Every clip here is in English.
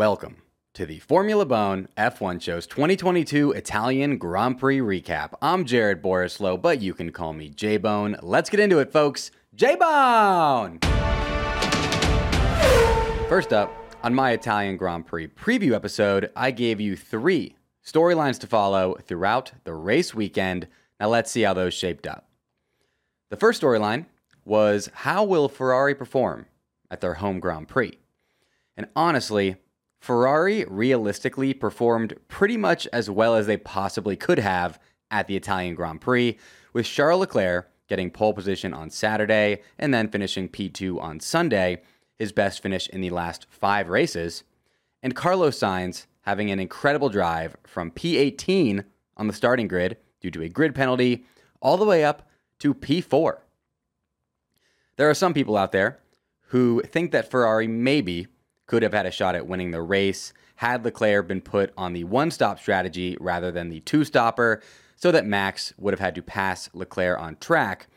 Welcome to the Formula Bone F1 Show's 2022 Italian Grand Prix recap. I'm Jared Borislow, but you can call me J Bone. Let's get into it, folks. J Bone! First up, on my Italian Grand Prix preview episode, I gave you three storylines to follow throughout the race weekend. Now let's see how those shaped up. The first storyline was how will Ferrari perform at their home Grand Prix? And honestly, Ferrari realistically performed pretty much as well as they possibly could have at the Italian Grand Prix, with Charles Leclerc getting pole position on Saturday and then finishing P2 on Sunday, his best finish in the last five races, and Carlos Sainz having an incredible drive from P18 on the starting grid due to a grid penalty all the way up to P4. There are some people out there who think that Ferrari maybe could have had a shot at winning the race had Leclerc been put on the one stop strategy rather than the two stopper, so that Max would have had to pass Leclerc on track,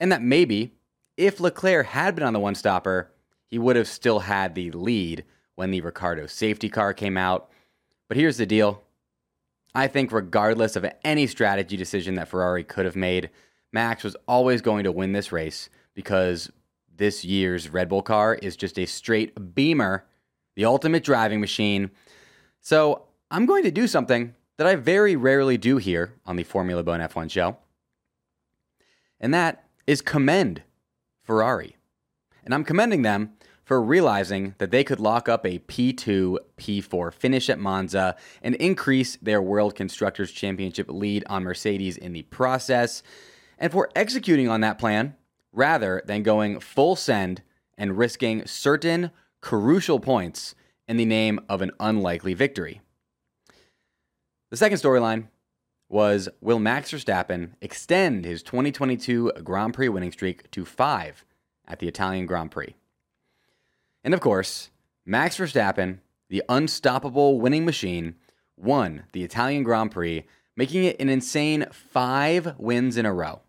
and that maybe if Leclerc had been on the one stopper, he would have still had the lead when the Ricciardo safety car came out. But here's the deal I think, regardless of any strategy decision that Ferrari could have made, Max was always going to win this race because this year's Red Bull car is just a straight beamer the ultimate driving machine. So I'm going to do something that I very rarely do here on the Formula Bone F1 show, and that is commend Ferrari. And I'm commending them for realizing that they could lock up a P2, P4 finish at Monza and increase their World Constructors' Championship lead on Mercedes in the process, and for executing on that plan rather than going full send and risking certain crucial points in the name of an unlikely victory. The second storyline was Will Max Verstappen extend his 2022 Grand Prix winning streak to five at the Italian Grand Prix? And of course, Max Verstappen, the unstoppable winning machine, won the Italian Grand Prix, making it an insane five wins in a row.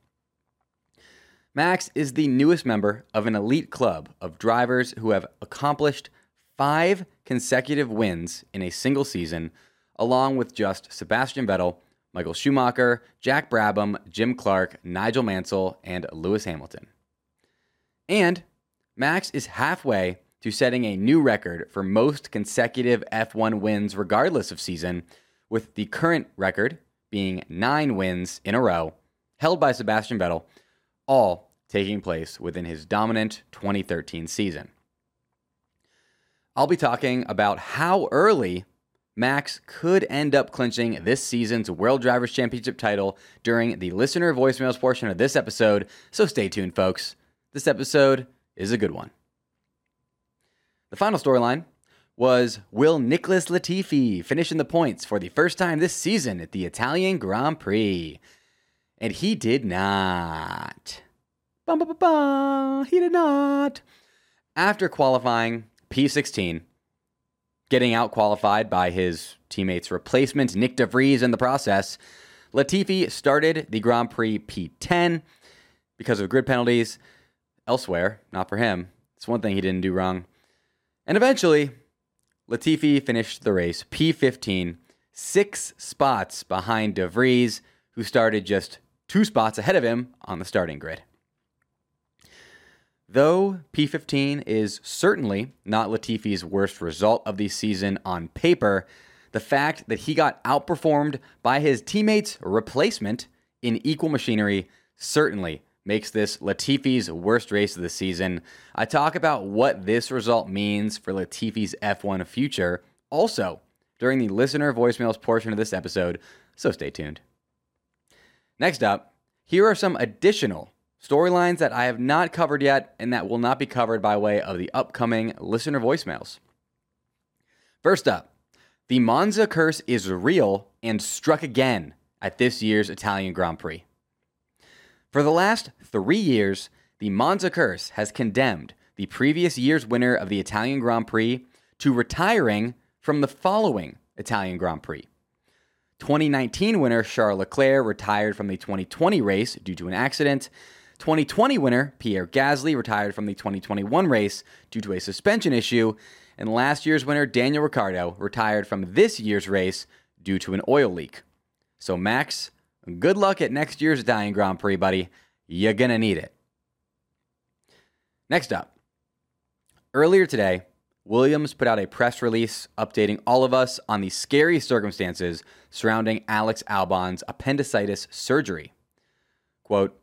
Max is the newest member of an elite club of drivers who have accomplished five consecutive wins in a single season, along with just Sebastian Vettel, Michael Schumacher, Jack Brabham, Jim Clark, Nigel Mansell, and Lewis Hamilton. And Max is halfway to setting a new record for most consecutive F1 wins, regardless of season, with the current record being nine wins in a row, held by Sebastian Vettel, all taking place within his dominant 2013 season. I'll be talking about how early Max could end up clinching this season's World Drivers' Championship title during the listener voicemails portion of this episode, so stay tuned, folks. This episode is a good one. The final storyline was Will Nicholas Latifi finish in the points for the first time this season at the Italian Grand Prix? And he did not. Bum, bum, bum, he did not. After qualifying P16, getting out qualified by his teammate's replacement, Nick DeVries, in the process, Latifi started the Grand Prix P10 because of grid penalties. Elsewhere, not for him. It's one thing he didn't do wrong. And eventually, Latifi finished the race P15, six spots behind DeVries, who started just two spots ahead of him on the starting grid. Though P15 is certainly not Latifi's worst result of the season on paper, the fact that he got outperformed by his teammates' replacement in equal machinery certainly makes this Latifi's worst race of the season. I talk about what this result means for Latifi's F1 future also during the listener voicemails portion of this episode, so stay tuned. Next up, here are some additional storylines that I have not covered yet and that will not be covered by way of the upcoming listener voicemails. First up, the Monza curse is real and struck again at this year's Italian Grand Prix. For the last three years, the Monza curse has condemned the previous year's winner of the Italian Grand Prix to retiring from the following Italian Grand Prix. 2019 winner Charles Leclerc retired from the 2020 race due to an accident, 2020 winner Pierre Gasly retired from the 2021 race due to a suspension issue, and last year's winner, Daniel Ricciardo, retired from this year's race due to an oil leak. So, Max, good luck at next year's Italian Grand Prix, buddy. You're going to need it. Next up, earlier today, Williams put out a press release updating all of us on the scary circumstances surrounding Alex Albon's appendicitis surgery. Quote,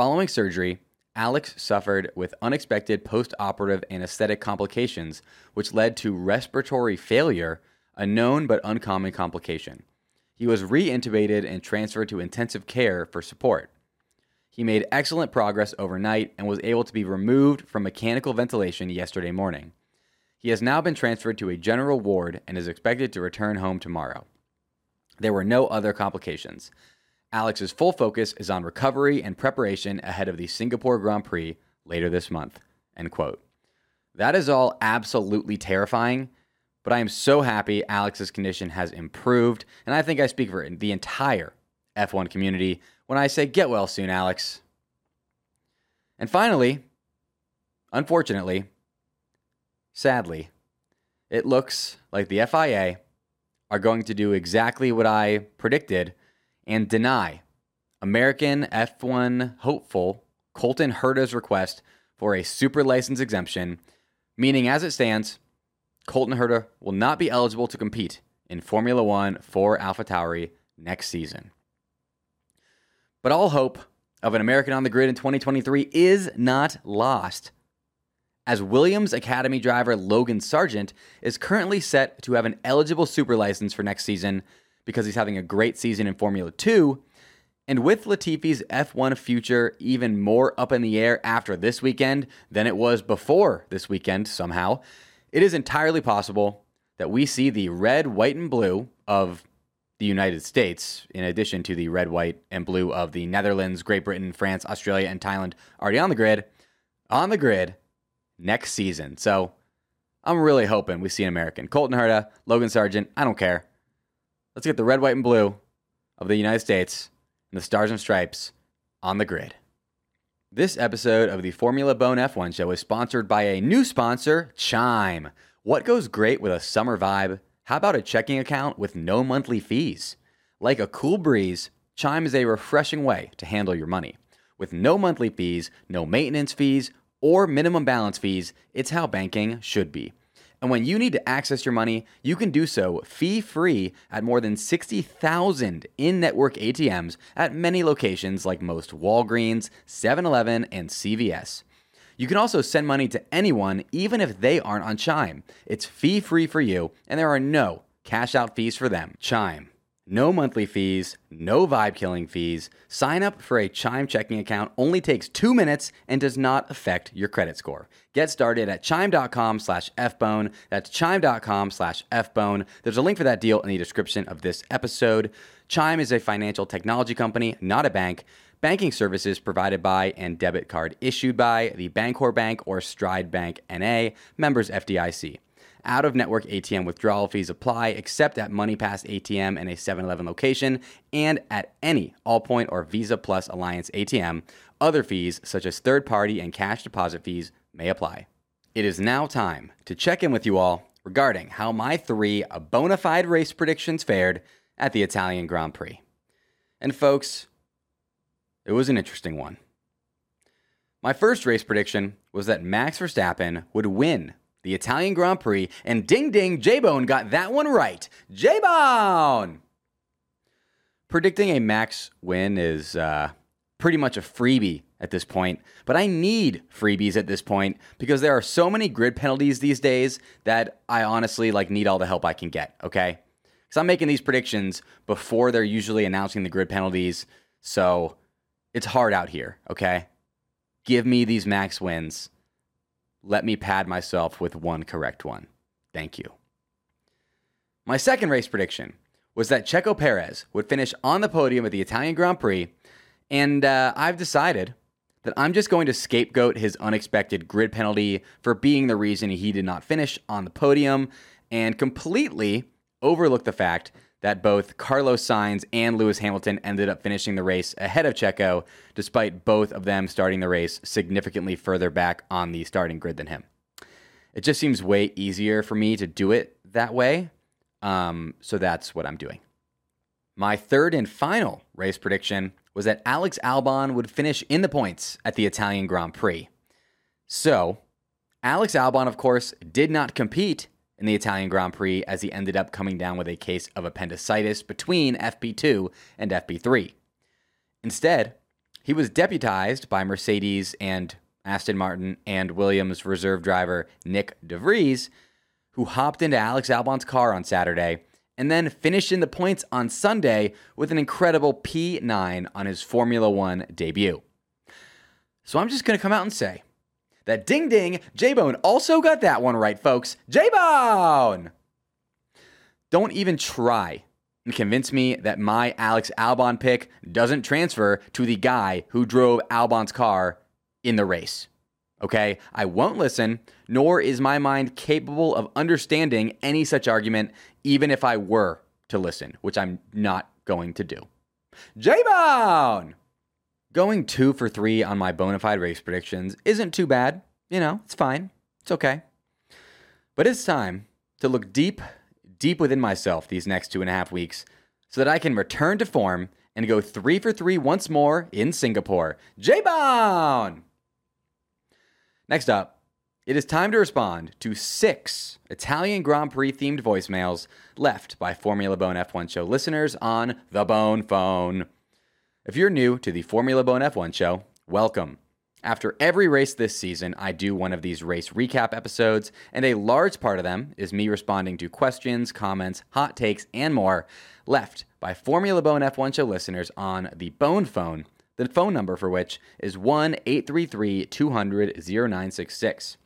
following surgery, Alex suffered with unexpected post operative anesthetic complications, which led to respiratory failure, a known but uncommon complication. He was reintubated and transferred to intensive care for support. He made excellent progress overnight and was able to be removed from mechanical ventilation yesterday morning. He has now been transferred to a general ward and is expected to return home tomorrow. There were no other complications. Alex's full focus is on recovery and preparation ahead of the Singapore Grand Prix later this month. End quote. That is all absolutely terrifying, but I am so happy Alex's condition has improved, and I think I speak for the entire F1 community when I say get well soon, Alex. And finally, unfortunately, Sadly, it looks like the FIA are going to do exactly what I predicted and deny American F1 hopeful Colton Herta's request for a super license exemption, meaning as it stands, Colton Herta will not be eligible to compete in Formula One for AlphaTauri next season. But all hope of an American on the grid in 2023 is not lost as Williams Academy driver Logan Sargent is currently set to have an eligible super license for next season because he's having a great season in Formula 2. And with Latifi's F1 future even more up in the air after this weekend than it was before this weekend, somehow, it is entirely possible that we see the red, white, and blue of the United States, in addition to the red, white, and blue of the Netherlands, Great Britain, France, Australia, and Thailand already on the grid, on the grid next season. So I'm really hoping we see an American. Colton Herta, Logan Sargent, I don't care. Let's get the red, white, and blue of the United States and the stars and stripes on the grid. This episode of the Formula Bone F1 show is sponsored by a new sponsor, Chime. What goes great with a summer vibe? How about a checking account with no monthly fees? Like a cool breeze, Chime is a refreshing way to handle your money. With no monthly fees, no maintenance fees, or minimum balance fees, it's how banking should be. And when you need to access your money, you can do so fee free at more than 60,000 in network ATMs at many locations like most Walgreens, 7 Eleven, and CVS. You can also send money to anyone, even if they aren't on Chime. It's fee free for you, and there are no cash out fees for them. Chime no monthly fees, no vibe killing fees. Sign up for a Chime checking account only takes two minutes and does not affect your credit score. Get started at chime.com slash fbone. That's chime.com slash fbone. There's a link for that deal in the description of this episode. Chime is a financial technology company, not a bank. Banking services provided by and debit card issued by the Bancorp Bank or Stride Bank NA, members FDIC. Out of network ATM withdrawal fees apply except at MoneyPass ATM in a 7 Eleven location and at any Allpoint or Visa Plus Alliance ATM. Other fees, such as third party and cash deposit fees, may apply. It is now time to check in with you all regarding how my three bona fide race predictions fared at the Italian Grand Prix. And folks, it was an interesting one. My first race prediction was that Max Verstappen would win the Italian Grand Prix, and ding ding, J Bone got that one right. J Bone! Predicting a max win is uh, pretty much a freebie at this point, but I need freebies at this point because there are so many grid penalties these days that I honestly like need all the help I can get, okay? Because I'm making these predictions before they're usually announcing the grid penalties, so it's hard out here, okay? Give me these max wins let me pad myself with one correct one. Thank you. My second race prediction was that Checo Perez would finish on the podium at the Italian Grand Prix, and uh, I've decided that I'm just going to scapegoat his unexpected grid penalty for being the reason he did not finish on the podium and completely overlook the fact that both Carlos Sainz and Lewis Hamilton ended up finishing the race ahead of Checo, despite both of them starting the race significantly further back on the starting grid than him. It just seems way easier for me to do it that way. Um, so that's what I'm doing. My third and final race prediction was that Alex Albon would finish in the points at the Italian Grand Prix. So, Alex Albon, of course, did not compete in the Italian Grand Prix as he ended up coming down with a case of appendicitis between FP2 and FP3. Instead, he was deputized by Mercedes and Aston Martin and Williams reserve driver Nick de Vries, who hopped into Alex Albon's car on Saturday and then finished in the points on Sunday with an incredible P9 on his Formula One debut. So I'm just going to come out and say that ding ding, J Bone also got that one right, folks. J Bone! Don't even try and convince me that my Alex Albon pick doesn't transfer to the guy who drove Albon's car in the race. Okay? I won't listen, nor is my mind capable of understanding any such argument, even if I were to listen, which I'm not going to do. J Bone! Going two for three on my bona fide race predictions isn't too bad. You know, it's fine. It's okay. But it's time to look deep, deep within myself these next two and a half weeks so that I can return to form and go three for three once more in Singapore. J Bone! Next up, it is time to respond to six Italian Grand Prix themed voicemails left by Formula Bone F1 show listeners on the Bone Phone. If you're new to the Formula Bone F1 show, welcome. After every race this season, I do one of these race recap episodes, and a large part of them is me responding to questions, comments, hot takes, and more left by Formula Bone F1 show listeners on the Bone Phone the phone number for which is 1 833 200 0966.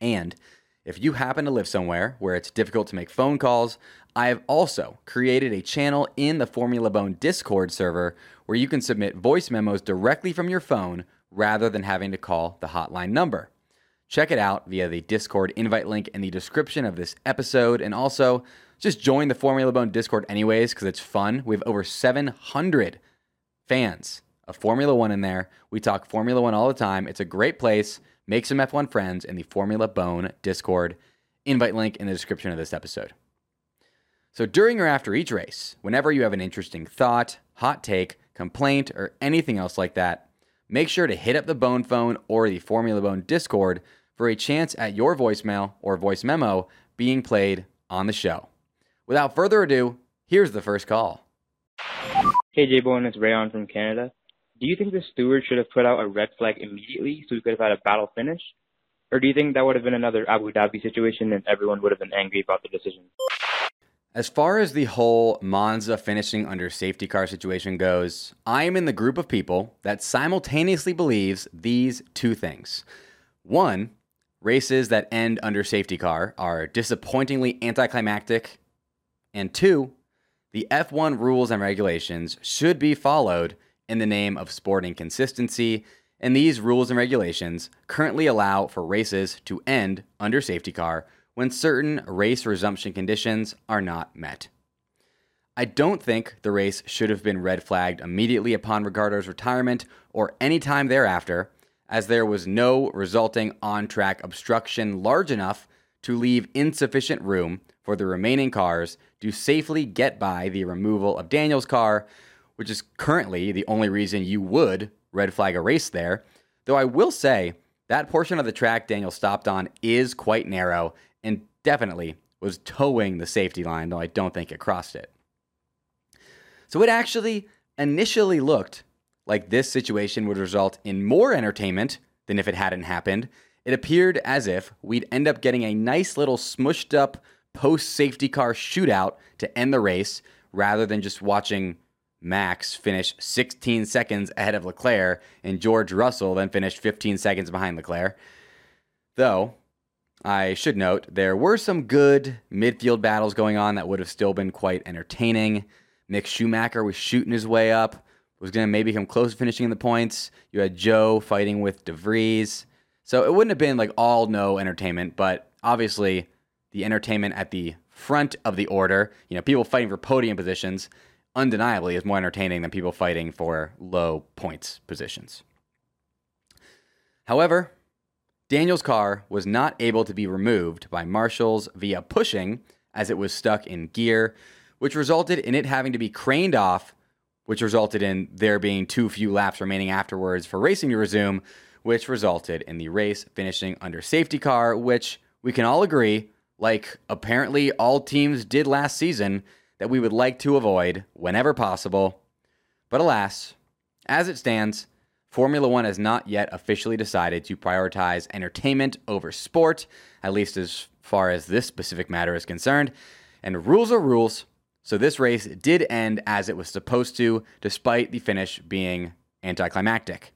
And if you happen to live somewhere where it's difficult to make phone calls, I have also created a channel in the Formula Bone Discord server where you can submit voice memos directly from your phone rather than having to call the hotline number. Check it out via the Discord invite link in the description of this episode. And also, just join the Formula Bone Discord anyways, because it's fun. We have over 700 fans a Formula One in there. We talk Formula One all the time. It's a great place. Make some F1 friends in the Formula Bone Discord. Invite link in the description of this episode. So during or after each race, whenever you have an interesting thought, hot take, complaint, or anything else like that, make sure to hit up the Bone Phone or the Formula Bone Discord for a chance at your voicemail or voice memo being played on the show. Without further ado, here's the first call. Hey J Bone, it's Rayon from Canada do you think the steward should have put out a red flag immediately so we could have had a battle finish? Or do you think that would have been another Abu Dhabi situation and everyone would have been angry about the decision? As far as the whole Monza finishing under safety car situation goes, I am in the group of people that simultaneously believes these two things. One, races that end under safety car are disappointingly anticlimactic. And two, the F1 rules and regulations should be followed in the name of sporting consistency, and these rules and regulations currently allow for races to end under safety car when certain race resumption conditions are not met. I don't think the race should have been red flagged immediately upon Ricciardo's retirement or any time thereafter, as there was no resulting on track obstruction large enough to leave insufficient room for the remaining cars to safely get by the removal of Daniel's car which is currently the only reason you would red flag a race there. Though I will say that portion of the track Daniel stopped on is quite narrow and definitely was toeing the safety line, though I don't think it crossed it. So it actually initially looked like this situation would result in more entertainment than if it hadn't happened. It appeared as if we'd end up getting a nice little smushed up post safety car shootout to end the race rather than just watching Max finished 16 seconds ahead of Leclerc, and George Russell then finished 15 seconds behind Leclerc. Though, I should note, there were some good midfield battles going on that would have still been quite entertaining. Mick Schumacher was shooting his way up, was going to maybe come close to finishing in the points. You had Zhou fighting with De Vries. So it wouldn't have been like all no entertainment, but obviously the entertainment at the front of the order, you know, people fighting for podium positions, undeniably is more entertaining than people fighting for low points positions. However, Daniel's car was not able to be removed by marshals via pushing as it was stuck in gear, which resulted in it having to be craned off, which resulted in there being too few laps remaining afterwards for racing to resume, which resulted in the race finishing under safety car, which we can all agree, like apparently all teams did last season, that we would like to avoid whenever possible. But alas, as it stands, Formula One has not yet officially decided to prioritize entertainment over sport, at least as far as this specific matter is concerned. And rules are rules, so this race did end as it was supposed to, despite the finish being anticlimactic.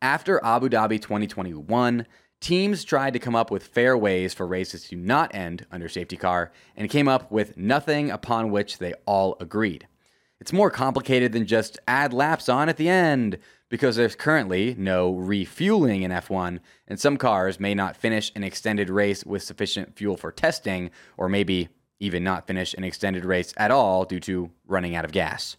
After Abu Dhabi 2021, teams tried to come up with fair ways for races to not end under safety car and came up with nothing upon which they all agreed. It's more complicated than just add laps on at the end, because there's currently no refueling in F1, and some cars may not finish an extended race with sufficient fuel for testing, or maybe even not finish an extended race at all due to running out of gas.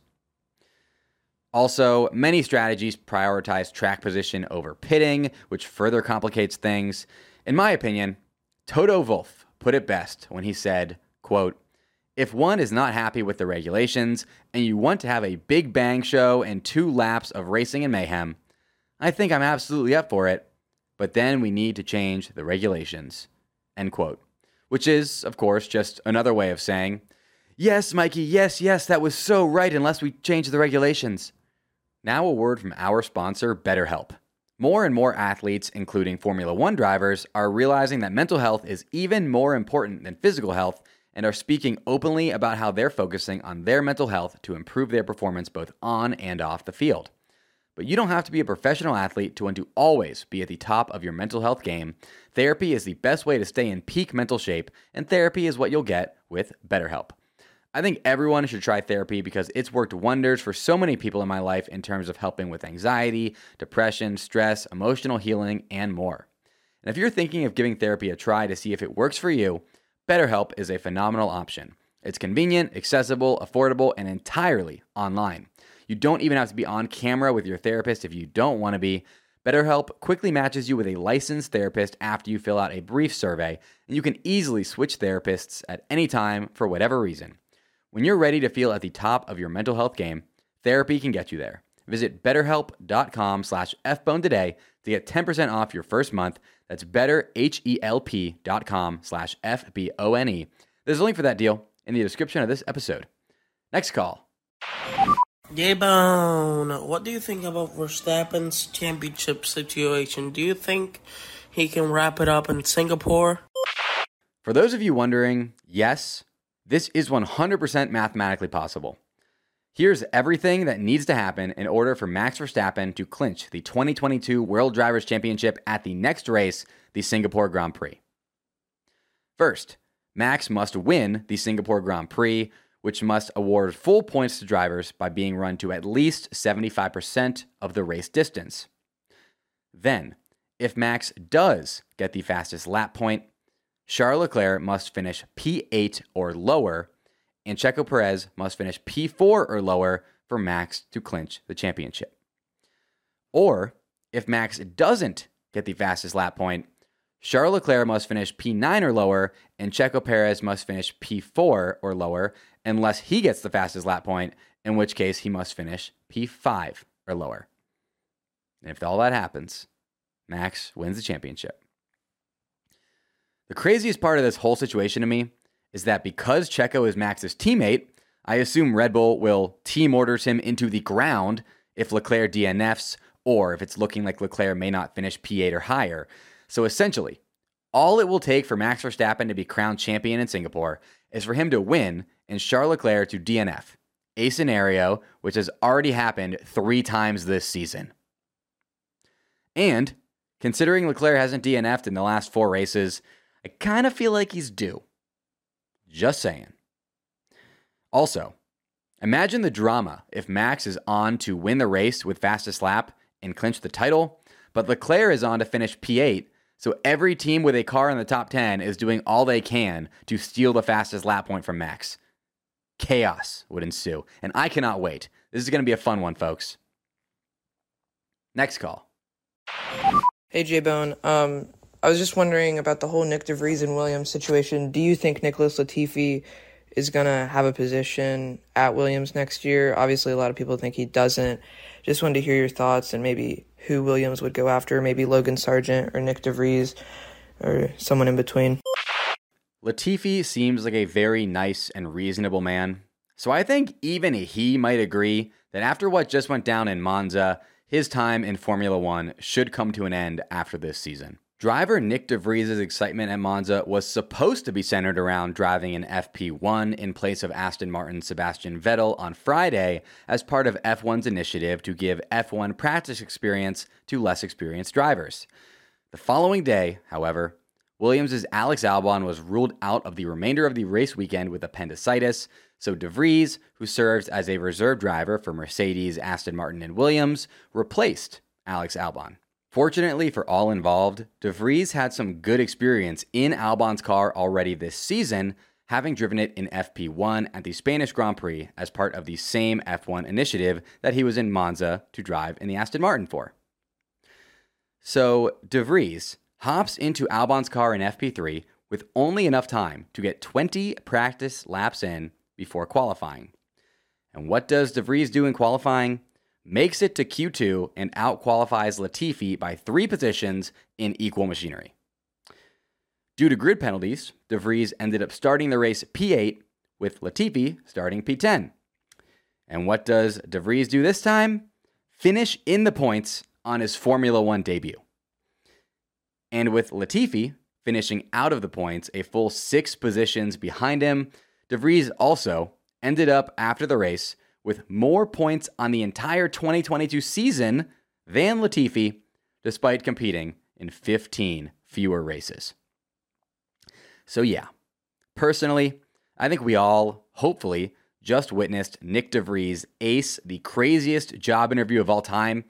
Also, many strategies prioritize track position over pitting, which further complicates things. In my opinion, Toto Wolff put it best when he said, quote, if one is not happy with the regulations and you want to have a big bang show and two laps of racing and mayhem, I think I'm absolutely up for it. But then we need to change the regulations. End quote. Which is, of course, just another way of saying, Yes, Mikey, yes, yes, that was so right unless we change the regulations. Now, a word from our sponsor, BetterHelp. More and more athletes, including Formula One drivers, are realizing that mental health is even more important than physical health and are speaking openly about how they're focusing on their mental health to improve their performance both on and off the field. But you don't have to be a professional athlete to want to always be at the top of your mental health game. Therapy is the best way to stay in peak mental shape, and therapy is what you'll get with BetterHelp. I think everyone should try therapy because it's worked wonders for so many people in my life in terms of helping with anxiety, depression, stress, emotional healing, and more. And if you're thinking of giving therapy a try to see if it works for you, BetterHelp is a phenomenal option. It's convenient, accessible, affordable, and entirely online. You don't even have to be on camera with your therapist if you don't want to be. BetterHelp quickly matches you with a licensed therapist after you fill out a brief survey, and you can easily switch therapists at any time for whatever reason. When you're ready to feel at the top of your mental health game, therapy can get you there. Visit betterhelp.com slash fbone today to get 10% off your first month. That's betterhelp.com slash F-B-O-N-E. There's a link for that deal in the description of this episode. Next call. J Bone, what do you think about Verstappen's championship situation? Do you think he can wrap it up in Singapore? For those of you wondering, yes, this is 100% mathematically possible. Here's everything that needs to happen in order for Max Verstappen to clinch the 2022 World Drivers' Championship at the next race, the Singapore Grand Prix. First, Max must win the Singapore Grand Prix, which must award full points to drivers by being run to at least 75% of the race distance. Then, if Max does get the fastest lap point, Charles Leclerc must finish P8 or lower and Checo Perez must finish P4 or lower for Max to clinch the championship. Or if Max doesn't get the fastest lap point, Charles Leclerc must finish P9 or lower, and Checo Perez must finish P4 or lower unless he gets the fastest lap point, in which case he must finish P5 or lower. And if all that happens, Max wins the championship. The craziest part of this whole situation to me is that because Checo is Max's teammate, I assume Red Bull will team orders him into the ground if Leclerc DNFs or if it's looking like Leclerc may not finish P8 or higher. So essentially, all it will take for Max Verstappen to be crowned champion in Singapore is for him to win and Charles Leclerc to DNF, a scenario which has already happened three times this season. And considering Leclerc hasn't DNF'd in the last four races, I kind of feel like he's due. Just saying. Also, imagine the drama if Max is on to win the race with fastest lap and clinch the title, but Leclerc is on to finish P8. So every team with a car in the top 10 is doing all they can to steal the fastest lap point from Max. Chaos would ensue, and I cannot wait. This is going to be a fun one, folks. Next call. Hey, J Bone. Um, I was just wondering about the whole Nick DeVries and Williams situation. Do you think Nicholas Latifi is going to have a position at Williams next year? Obviously, a lot of people think he doesn't. Just wanted to hear your thoughts and maybe who Williams would go after, maybe Logan Sargent or Nick DeVries or someone in between. Latifi seems like a very nice and reasonable man. So I think even he might agree that after what just went down in Monza, his time in Formula One should come to an end after this season. Driver Nick DeVries' excitement at Monza was supposed to be centered around driving an FP1 in place of Aston Martin's Sebastian Vettel on Friday as part of F1's initiative to give F1 practice experience to less experienced drivers. The following day, however, Williams' Alex Albon was ruled out of the remainder of the race weekend with appendicitis, so DeVries, who serves as a reserve driver for Mercedes, Aston Martin, and Williams, replaced Alex Albon. Fortunately for all involved, DeVries had some good experience in Albon's car already this season, having driven it in FP1 at the Spanish Grand Prix as part of the same F1 initiative that he was in Monza to drive in the Aston Martin for. So, DeVries hops into Albon's car in FP3 with only enough time to get 20 practice laps in before qualifying. And what does DeVries do in qualifying? Makes it to Q2 and outqualifies Latifi by three positions in equal machinery. Due to grid penalties, DeVries ended up starting the race P8 with Latifi starting P10. And what does DeVries do this time? Finish in the points on his Formula One debut. And with Latifi finishing out of the points, a full six positions behind him, DeVries also ended up after the race with more points on the entire 2022 season than Latifi, despite competing in 15 fewer races. So, yeah, personally, I think we all, hopefully, just witnessed Nick DeVries ace the craziest job interview of all time.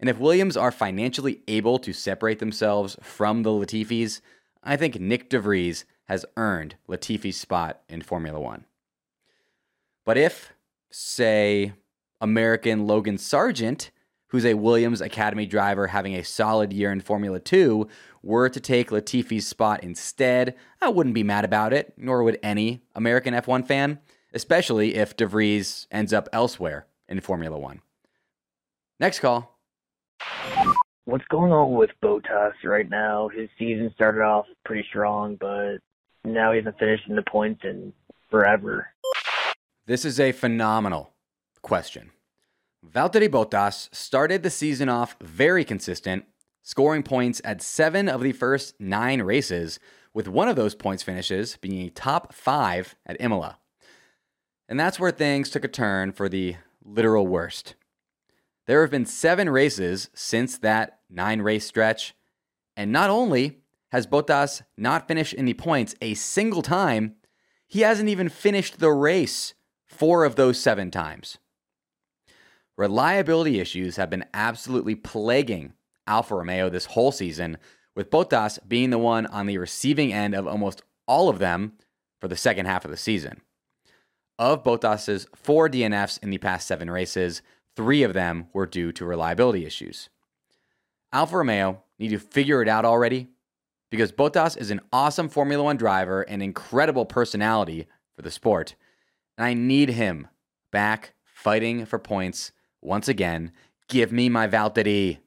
And if Williams are financially able to separate themselves from the Latifis, I think Nick DeVries has earned Latifi's spot in Formula One. But if, say, American Logan Sargent, who's a Williams Academy driver having a solid year in Formula 2, were to take Latifi's spot instead, I wouldn't be mad about it, nor would any American F1 fan, especially if DeVries ends up elsewhere in Formula 1. Next call. What's going on with Bottas right now? His season started off pretty strong, but now he hasn't finished in the points in forever. This is a phenomenal question. Valtteri Bottas started the season off very consistent, scoring points at seven of the first nine races, with one of those points finishes being a top five at Imola. And that's where things took a turn for the literal worst. There have been seven races since that nine race stretch, and not only has Bottas not finished in the points a single time, he hasn't even finished the race four of those seven times. Reliability issues have been absolutely plaguing Alfa Romeo this whole season, with Bottas being the one on the receiving end of almost all of them for the second half of the season. Of Bottas's four DNFs in the past seven races, three of them were due to reliability issues. Alfa Romeo need to figure it out already because Bottas is an awesome Formula One driver and incredible personality for the sport. And I need him back fighting for points once again. Give me my Valtteri.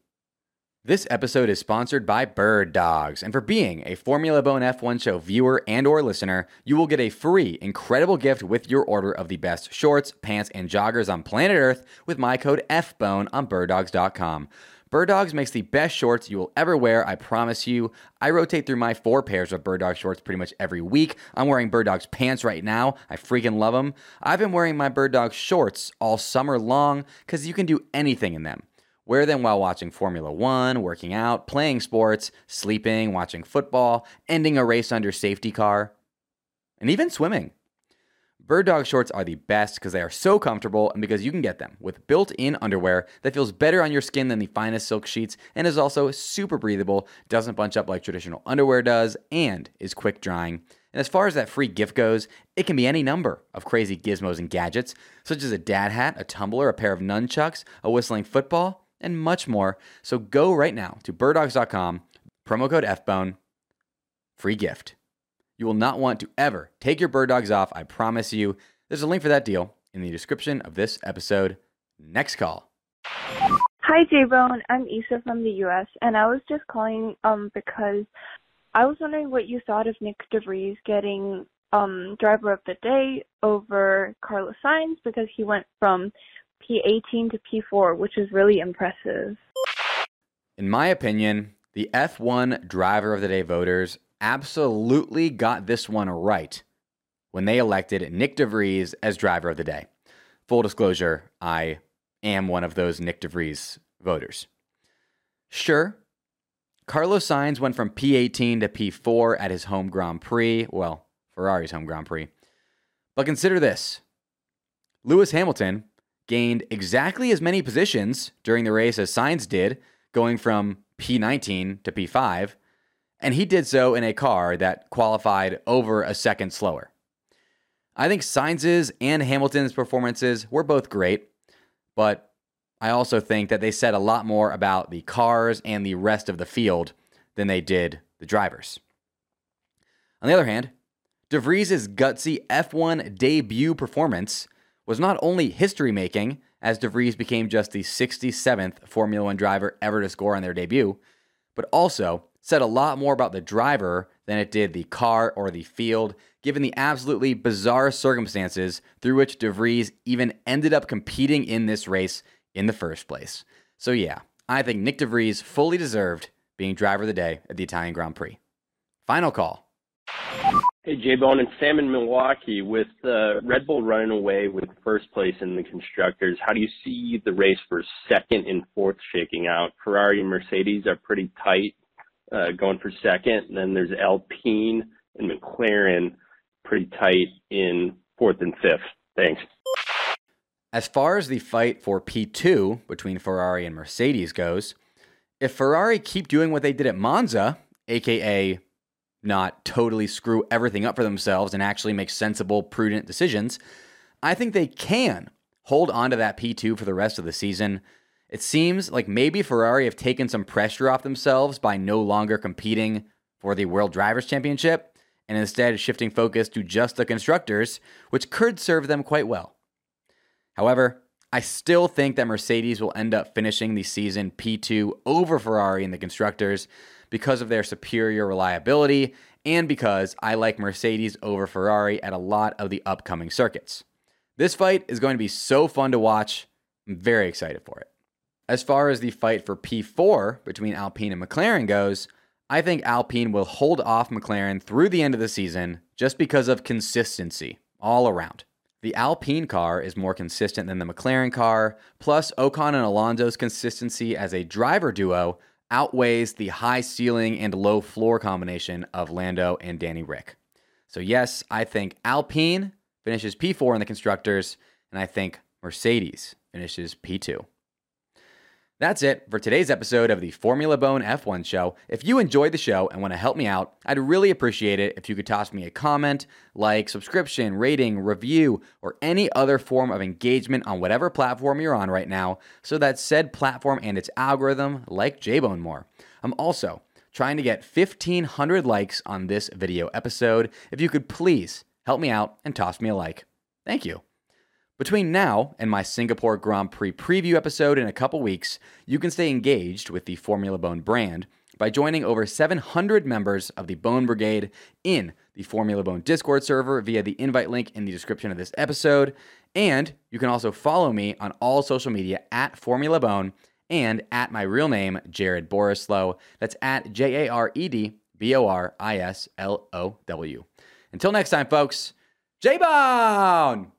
This episode is sponsored by Bird Dogs, and for being a Formula Bone F1 show viewer and or listener, you will get a free incredible gift with your order of the best shorts, pants, and joggers on planet Earth with my code FBONE on birddogs.com. Bird Dogs makes the best shorts you will ever wear, I promise you. I rotate through my four pairs of Bird Dog shorts pretty much every week. I'm wearing Bird Dogs pants right now. I freaking love them. I've been wearing my Bird Dog shorts all summer long because you can do anything in them. Wear them while watching Formula One, working out, playing sports, sleeping, watching football, ending a race under safety car, and even swimming. Bird Dog shorts are the best because they are so comfortable and because you can get them with built in underwear that feels better on your skin than the finest silk sheets and is also super breathable, doesn't bunch up like traditional underwear does, and is quick drying. And as far as that free gift goes, it can be any number of crazy gizmos and gadgets, such as a dad hat, a tumbler, a pair of nunchucks, a whistling football, and much more. So go right now to birddogs.com, promo code FBONE, free gift. You will not want to ever take your bird dogs off, I promise you. There's a link for that deal in the description of this episode. Next call. Hi, J-Bone. I'm Issa from the U.S., and I was just calling um because I was wondering what you thought of Nick DeVries getting um driver of the day over Carlos Sainz because he went from P18 to P4, which is really impressive. In my opinion, the F1 driver of the day voters absolutely got this one right when they elected Nick DeVries as driver of the day. Full disclosure, I am one of those Nick DeVries voters. Sure, Carlos Sainz went from P18 to P4 at his home Grand Prix, well, Ferrari's home Grand Prix. But consider this Lewis Hamilton gained exactly as many positions during the race as Sainz did, going from P19 to P5, and he did so in a car that qualified over a second slower. I think Sainz's and Hamilton's performances were both great, but I also think that they said a lot more about the cars and the rest of the field than they did the drivers. On the other hand, DeVries' gutsy F1 debut performance was not only history making, as DeVries became just the 67th Formula One driver ever to score on their debut, but also said a lot more about the driver than it did the car or the field, given the absolutely bizarre circumstances through which DeVries even ended up competing in this race in the first place. So, yeah, I think Nick DeVries fully deserved being driver of the day at the Italian Grand Prix. Final call. Hey, J Bone and Sam in Milwaukee. With uh, Red Bull running away with first place in the constructors, how do you see the race for second and fourth shaking out? Ferrari and Mercedes are pretty tight, uh, going for second. And then there's Alpine and McLaren pretty tight in fourth and fifth. Thanks. As far as the fight for P2 between Ferrari and Mercedes goes, if Ferrari keep doing what they did at Monza, aka not totally screw everything up for themselves and actually make sensible, prudent decisions, I think they can hold on to that P2 for the rest of the season. It seems like maybe Ferrari have taken some pressure off themselves by no longer competing for the World Drivers' Championship and instead shifting focus to just the constructors, which could serve them quite well. However, I still think that Mercedes will end up finishing the season P2 over Ferrari in the constructors because of their superior reliability and because I like Mercedes over Ferrari at a lot of the upcoming circuits. This fight is going to be so fun to watch. I'm very excited for it. As far as the fight for P4 between Alpine and McLaren goes, I think Alpine will hold off McLaren through the end of the season just because of consistency all around. The Alpine car is more consistent than the McLaren car, plus Ocon and Alonso's consistency as a driver duo outweighs the high ceiling and low floor combination of Lando and Danny Rick. So, yes, I think Alpine finishes P4 in the constructors, and I think Mercedes finishes P2. That's it for today's episode of the Formula Bone F1 show. If you enjoyed the show and want to help me out, I'd really appreciate it if you could toss me a comment, like, subscription, rating, review, or any other form of engagement on whatever platform you're on right now so that said platform and its algorithm like JBone more. I'm also trying to get 1,500 likes on this video episode. If you could please help me out and toss me a like. Thank you. Between now and my Singapore Grand Prix preview episode in a couple weeks, you can stay engaged with the Formula Bone brand by joining over 700 members of the Bone Brigade in the Formula Bone Discord server via the invite link in the description of this episode. And you can also follow me on all social media at Formula Bone and at my real name, Jared Borislow. That's at J A R E D B O R I S L O W. Until next time, folks, J Bone!